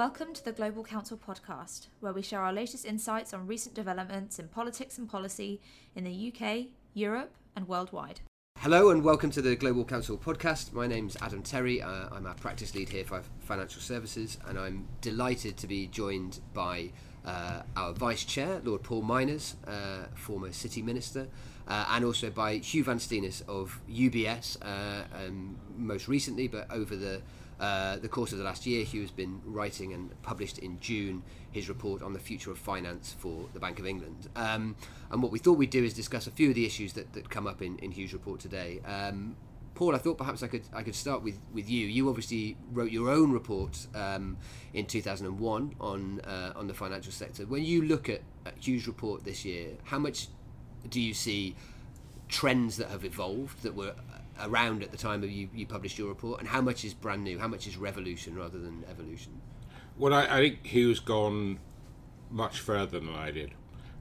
Welcome to the Global Counsel podcast, where we share our latest insights on recent developments in politics and policy in the UK, Europe, and worldwide. Hello and welcome to the Global Counsel podcast. My name's Adam Terry. Uh, I'm a practice lead here for financial services, and I'm delighted to be joined by uh, our Vice Chair, Lord Paul Myners, uh, former City Minister, uh, and also by Huw Van Steenis of UBS, uh, um, most recently, but over the uh, the course of the last year, Huw has been writing and published in June his report on the future of finance for the Bank of England. Um, and what we thought we'd do is discuss a few of the issues that, that come up in, in Huw's report today. Um, Paul, I thought perhaps I could I could start with, with you. You obviously wrote your own report um, in 2001 on uh, on the financial sector. When you look at, at Hugh's report this year, how much do you see trends that have evolved that were around at the time of you, you published your report, and how much is brand new? How much is revolution rather than evolution? Well, I, I think Huw's gone much further than I did.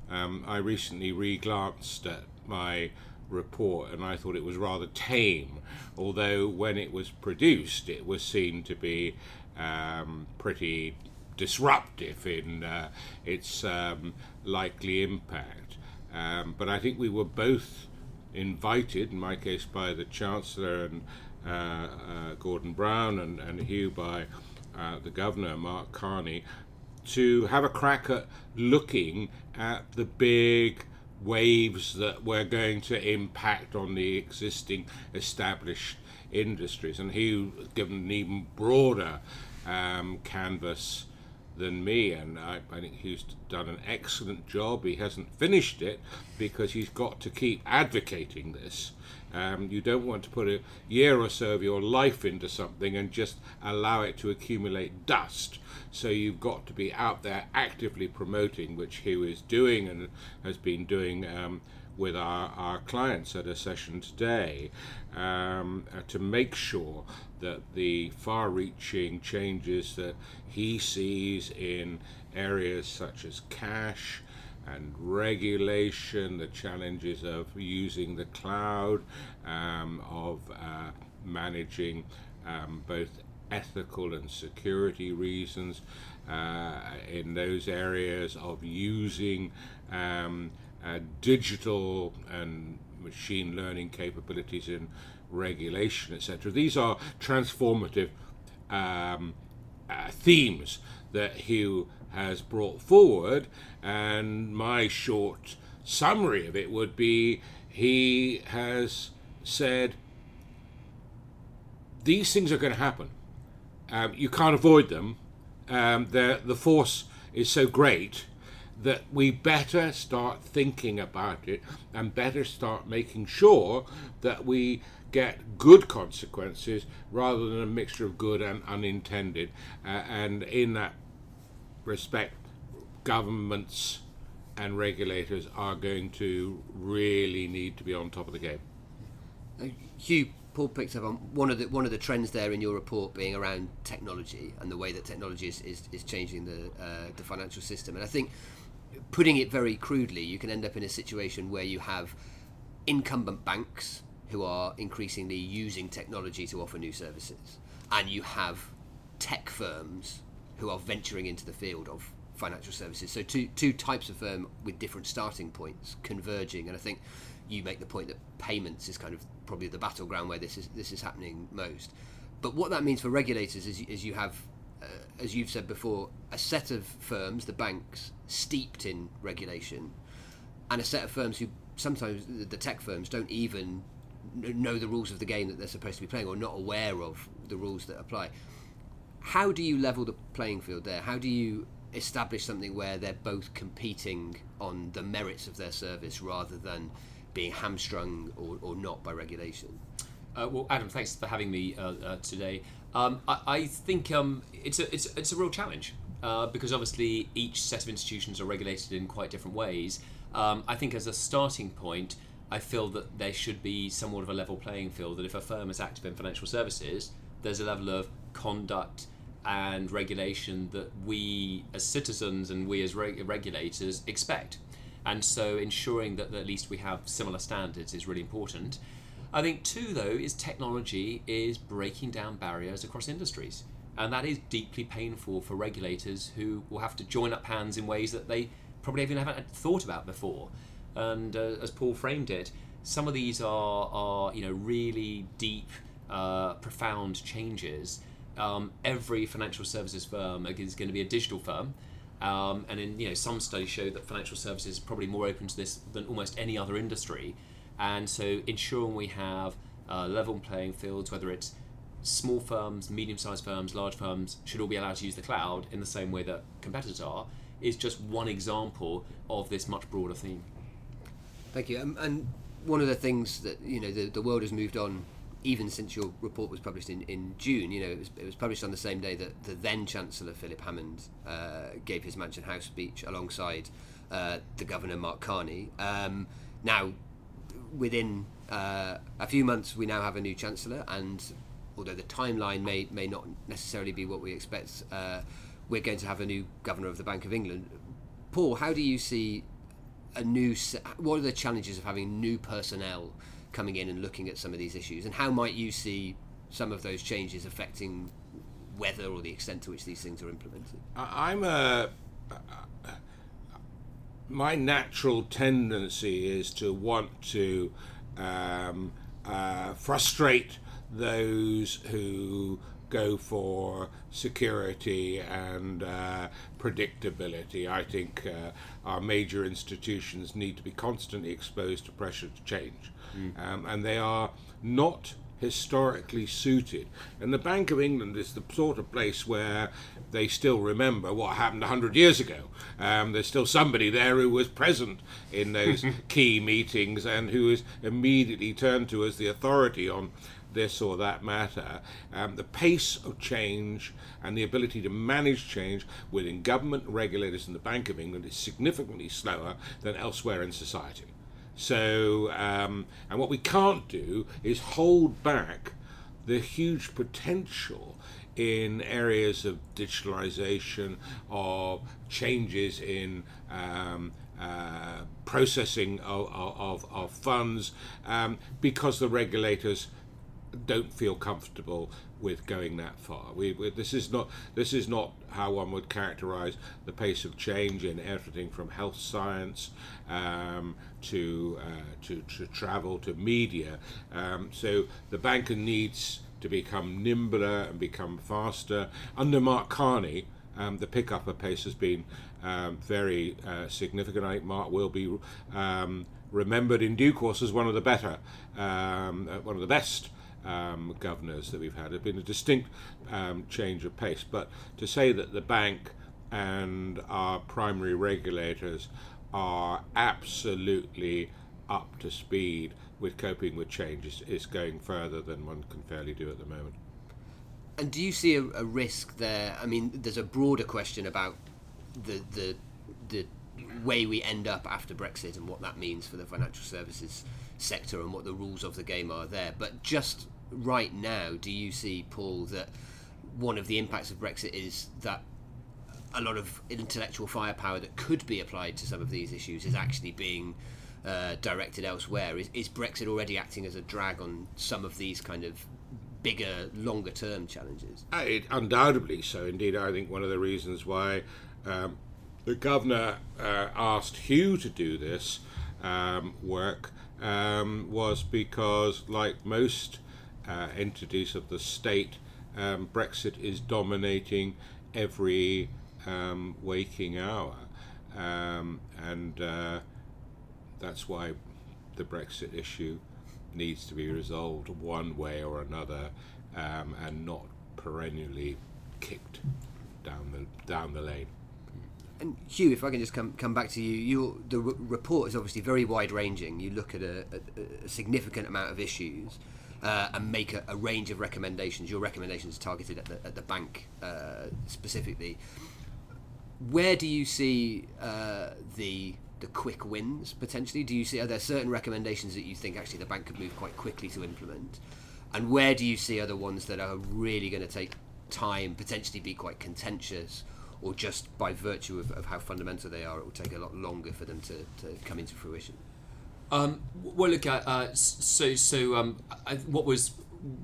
Um, I recently re-glanced at my report and I thought it was rather tame, although when it was produced, it was seen to be um, pretty disruptive in uh, its um, likely impact. Um, but I think we were both invited, in my case by the Chancellor and uh, uh, Gordon Brown, and, and Huw by uh, the Governor, Mark Carney, to have a crack at looking at the big waves that were going to impact on the existing established industries. And Huw given an even broader um, canvas than me, and I, I, think he's done an excellent job. He hasn't finished it because he's got to keep advocating this. Um, you don't want to put a year or so of your life into something and just allow it to accumulate dust. So you've got to be out there actively promoting, which he is doing and has been doing. Um, with our, our clients at a session today um, uh, to make sure that the far reaching changes that he sees in areas such as cash and regulation, the challenges of using the cloud, um, of uh, managing um, both ethical and security reasons uh, in those areas of using um, uh, digital and machine learning capabilities in regulation, etc. These are transformative um, uh, themes that Huw has brought forward, and my short summary of it would be he has said these things are going to happen. Um, you can't avoid them. Um, the force is so great that we better start thinking about it and better start making sure that we get good consequences rather than a mixture of good and unintended. Uh, and in that respect, governments and regulators are going to really need to be on top of the game. Uh, Huw, Paul picked up on one of the one of the trends there in your report being around technology and the way that technology is, is, is changing the uh, the financial system. And I think putting it very crudely, you can end up in a situation where you have incumbent banks who are increasingly using technology to offer new services, and you have tech firms who are venturing into the field of financial services. So two two types of firm with different starting points converging, and I think you make the point that payments is kind of probably the battleground where this is this is happening most. But what that means for regulators is, is you have uh, as you've said before, a set of firms, the banks, steeped in regulation, and a set of firms who sometimes the tech firms don't even know the rules of the game that they're supposed to be playing or not aware of the rules that apply. How do you level the playing field there? How do you establish something where they're both competing on the merits of their service rather than being hamstrung or, or not by regulation? Uh, well, Adam, thanks for having me uh, uh, today. Um, I, I, think um, it's a it's, it's a real challenge uh, because obviously each set of institutions are regulated in quite different ways. Um, I think as a starting point, I feel that there should be somewhat of a level playing field. That if a firm is active in financial services, there's a level of conduct and regulation that we as citizens and we as reg- regulators expect. And so ensuring that at least we have similar standards is really important. I think two though is technology is breaking down barriers across industries. and that is deeply painful for regulators who will have to join up hands in ways that they probably even haven't thought about before. And uh, as Paul framed it, some of these are, are you know really deep, uh, profound changes. Um, every financial services firm is going to be a digital firm. Um, and in you know some studies show that financial services is probably more open to this than almost any other industry, and so ensuring we have uh, level playing fields, whether it's small firms, medium-sized firms, large firms, should all be allowed to use the cloud in the same way that competitors are, is just one example of this much broader theme. Thank you. Um, and one of the things that you know the, the world has moved on even since your report was published in, in June, you know, it was, it was published on the same day that the then Chancellor Philip Hammond uh, gave his Mansion House speech alongside uh, the Governor Mark Carney. Um, now, within uh, a few months, we now have a new Chancellor, and although the timeline may, may not necessarily be what we expect, uh, we're going to have a new Governor of the Bank of England. Paul, how do you see a new? What are the challenges of having new personnel? coming in and looking at some of these issues, and how might you see some of those changes affecting whether or the extent to which these things are implemented? I'm a. My natural tendency is to want to um, uh, frustrate those who go for security and uh, predictability. I think uh, our major institutions need to be constantly exposed to pressure to change mm. um, and they are not historically suited. And the Bank of England is the sort of place where they still remember what happened 100 years ago. Um, there's still somebody there who was present in those key meetings and who is immediately turned to as the authority on this or that matter. Um, the pace of change and the ability to manage change within government regulators and the Bank of England is significantly slower than elsewhere in society. So, um, and what we can't do is hold back the huge potential in areas of digitalization, of changes in um, uh, processing of, of, of funds, um, because the regulators don't feel comfortable with going that far. We, we, this is not this is not how one would characterize the pace of change in everything from health science um, to, uh, to, to travel to media. Um, so the banker needs to become nimbler and become faster. Under Mark Carney, um, the pickup of pace has been um, very uh, significant. I think Mark will be um, remembered in due course as one of the better, um, uh, one of the best um, governors that we've had. There's been a distinct um, change of pace. But to say that the bank and our primary regulators are absolutely up to speed with coping with change is, is going further than one can fairly do at the moment. And do you see a, a risk there? I mean, there's a broader question about the the the way we end up after Brexit and what that means for the financial services sector and what the rules of the game are there. But just right now, do you see, Paul, that one of the impacts of Brexit is that a lot of intellectual firepower that could be applied to some of these issues is actually being uh, directed elsewhere? Is, is Brexit already acting as a drag on some of these kind of bigger, longer term challenges? Uh, it, undoubtedly so. Indeed, I think one of the reasons why um, the governor uh, asked Huw to do this um, work um, was because, like most entities of the state, um, Brexit is dominating every um, waking hour. Um, and uh, that's why the Brexit issue needs to be resolved one way or another um, and not perennially kicked down the, down the lane. And Huw, if I can just come come back to you, your the r- report is obviously very wide ranging. You look at a, a, a significant amount of issues uh, and make a, a, range of recommendations. Your recommendations are targeted at the, at the bank uh, specifically. Where do you see uh, the the quick wins potentially? Do you see are there certain recommendations that you think actually the bank could move quite quickly to implement? And where do you see other ones that are really going to take time, potentially be quite contentious? or just by virtue of, of how fundamental they are, it will take a lot longer for them to, to come into fruition? Um, well, look, uh, uh so so um, I, what was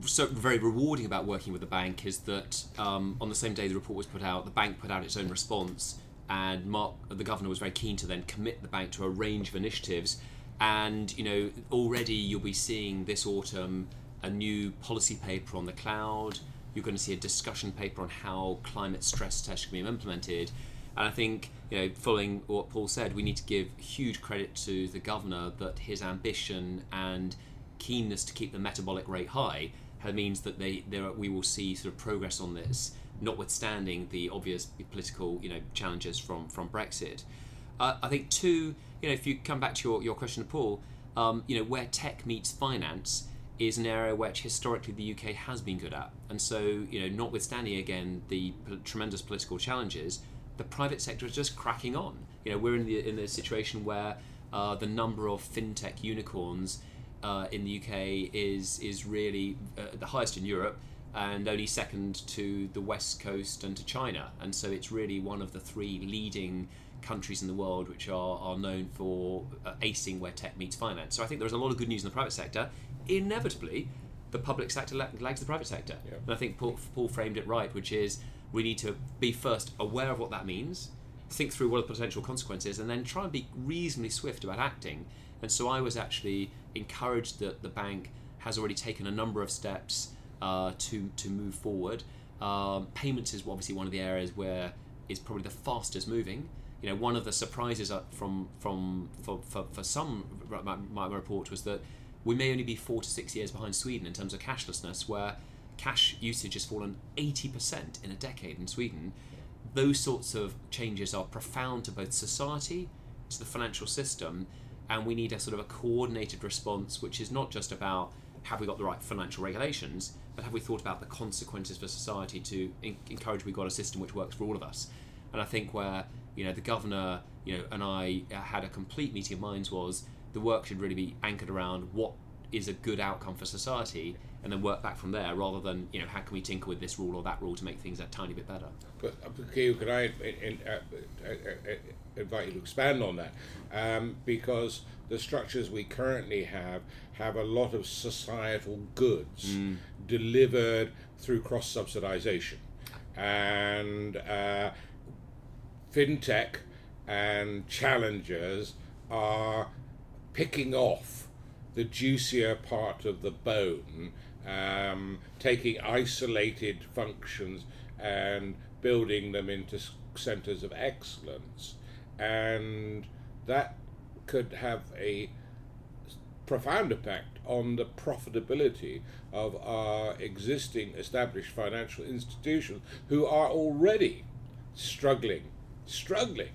so very rewarding about working with the bank is that um, on the same day the report was put out, the bank put out its own response, and Mark, the governor, was very keen to then commit the bank to a range of initiatives. And you know, already you'll be seeing this autumn a new policy paper on the cloud. You're going to see a discussion paper on how climate stress tests can be implemented. And I think, you know, following what Paul said, we need to give huge credit to the governor that his ambition and keenness to keep the metabolic rate high means that they there we will see sort of progress on this, notwithstanding the obvious political you know challenges from from Brexit. Uh, I think two, you know, if you come back to your, your question to Paul, um, you know, where tech meets finance is an area which historically the UK has been good at, and so you know, notwithstanding again the p- tremendous political challenges, the private sector is just cracking on. You know, we're in the in the situation where uh, the number of fintech unicorns uh, in the UK is is really uh, the highest in Europe and only second to the West Coast and to China. And so it's really one of the three leading countries in the world which are, are known for uh, acing where tech meets finance. So I think there's a lot of good news in the private sector. Inevitably, the public sector lags the private sector. Yeah. And I think Paul, Paul framed it right, which is we need to be first aware of what that means, think through what are the potential consequences, and then try and be reasonably swift about acting. And so I was actually encouraged that the bank has already taken a number of steps uh, to to move forward. Um, payments is obviously one of the areas where is probably the fastest moving. You know, one of the surprises from from for, for, for some my, my report was that we may only be four to six years behind Sweden in terms of cashlessness, where cash usage has fallen 80% in a decade in Sweden. Those sorts of changes are profound to both society, to the financial system, and we need a sort of a coordinated response, which is not just about have we got the right financial regulations, but have we thought about the consequences for society to in- encourage we've got a system which works for all of us. And I think where you know the governor, you know, and I had a complete meeting of minds was the work should really be anchored around what is a good outcome for society and then work back from there rather than you know how can we tinker with this rule or that rule to make things a tiny bit better. But uh, could I in, in, uh, uh, uh, invite you to expand on that? Um, because the structures we currently have have a lot of societal goods mm. delivered through cross subsidization and uh, fintech and challengers are picking off the juicier part of the bone um, taking isolated functions and building them into centers of excellence. And that could have a profound impact on the profitability of our existing established financial institutions who are already struggling, struggling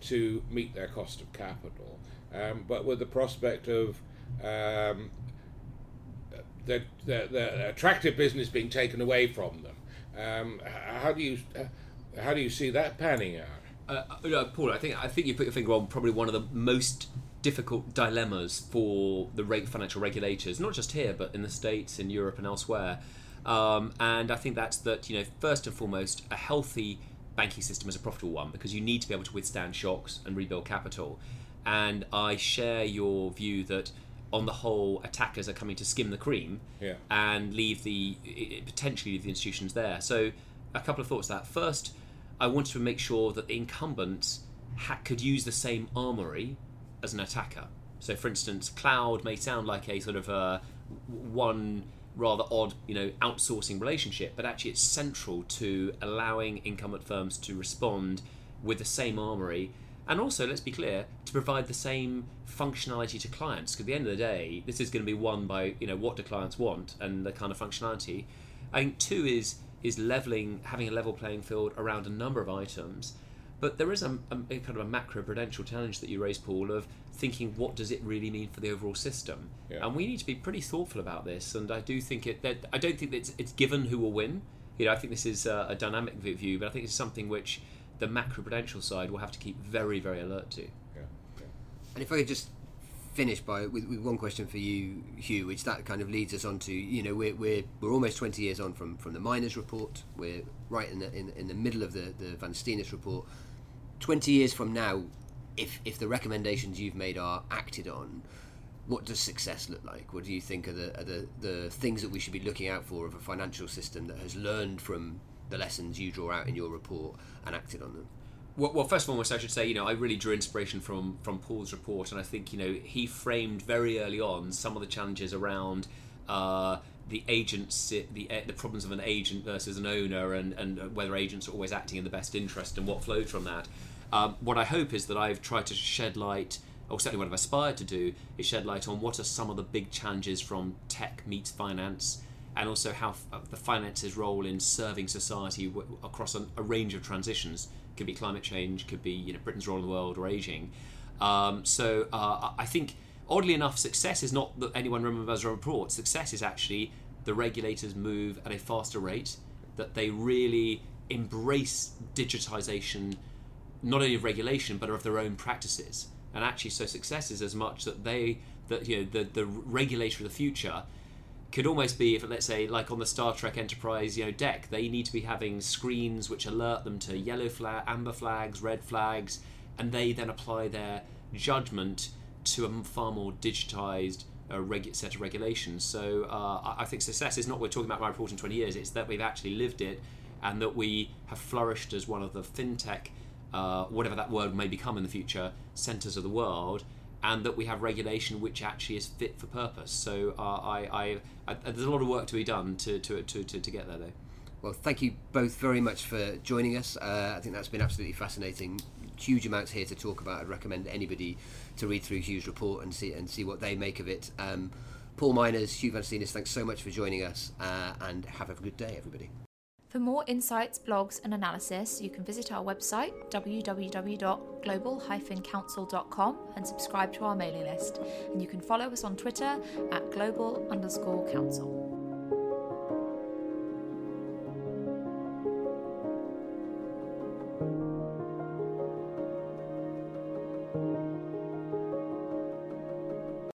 to meet their cost of capital. Um, but with the prospect of um, attractive business being taken away from them. Um, how do you how do you see that panning out? Uh, uh, Paul, I think I think you put your finger on probably one of the most difficult dilemmas for the rate financial regulators, not just here but in the states, in Europe, and elsewhere. Um, and I think that's that you know first and foremost a healthy banking system is a profitable one because you need to be able to withstand shocks and rebuild capital. And I share your view that on the whole, attackers are coming to skim the cream yeah. and leave the potentially leave the institutions there. So, a couple of thoughts. That first, I wanted to make sure that the incumbents ha- could use the same armory as an attacker. So, for instance, cloud may sound like a sort of uh, a one rather odd, you know, outsourcing relationship, but actually it's central to allowing incumbent firms to respond with the same armory and also let's be clear to provide the same functionality to clients because at the end of the day this is going to be won by you know what do clients want and the kind of functionality. I think two is is leveling having a level playing field around a number of items. But there is a, a, a kind of a macro prudential challenge that you raised paul of thinking what does it really mean for the overall system? Yeah. and we need to be pretty thoughtful about this and i do think it that i don't think that it's, it's given who will win. You know i think this is a, a dynamic view but i think it's something which the macroprudential side will have to keep very, very alert to. Yeah, yeah. And if I could just finish by with, with, one question for you, Huw, which that kind of leads us on to you know we're we're, we're almost 20 years on from, from the Myners report. We're right in the in, in the middle of the the Van Steenis report. 20 years from now, if if the recommendations you've made are acted on, what does success look like? What do you think are the, are the, the things that we should be looking out for of a financial system that has learned from the lessons you draw out in your report and acted on them? Well, well, first of all, I should say, you know, I really drew inspiration from from Paul's report, and I think, you know, he framed very early on some of the challenges around uh, the agents, the the problems of an agent versus an owner, and and whether agents are always acting in the best interest, and what flows from that. Um, what I hope is that I've tried to shed light or certainly what I've aspired to do, is shed light on what are some of the big challenges from tech meets finance, and also how f- uh, the finance's role in serving society w- across a, a, range of transitions. Could be climate change, could be you know Britain's role in the world, or aging. Um, so uh, I think, oddly enough, success is not that anyone remembers a report. Success is actually the regulators move at a faster rate, that they really embrace digitization, not only of regulation but of their own practices and actually so success is as much that they that you know the the regulator of the future could almost be if let's say like on the Star Trek Enterprise you know deck they need to be having screens which alert them to yellow flag amber flags red flags and they then apply their judgment to a far more digitized uh, regu- set of regulations. So uh, I think success is not we're talking about my report in 20 years it's that we've actually lived it and that we have flourished as one of the fintech uh, whatever that word may become in the future, centres of the world, and that we have regulation which actually is fit for purpose. So uh, I, I, I, there's a lot of work to be done to, to, to, to, to get there, though. Well, thank you both very much for joining us. Uh, I think that's been absolutely fascinating. Huge amounts here to talk about. I'd recommend anybody to read through Huw's report and see and see what they make of it. Um, Paul Myners, Huw Van thanks so much for joining us, uh, and have a good day, everybody. For more insights, blogs, and analysis, you can visit our website www.global-counsel.com and subscribe to our mailing list. And you can follow us on Twitter at global underscore counsel.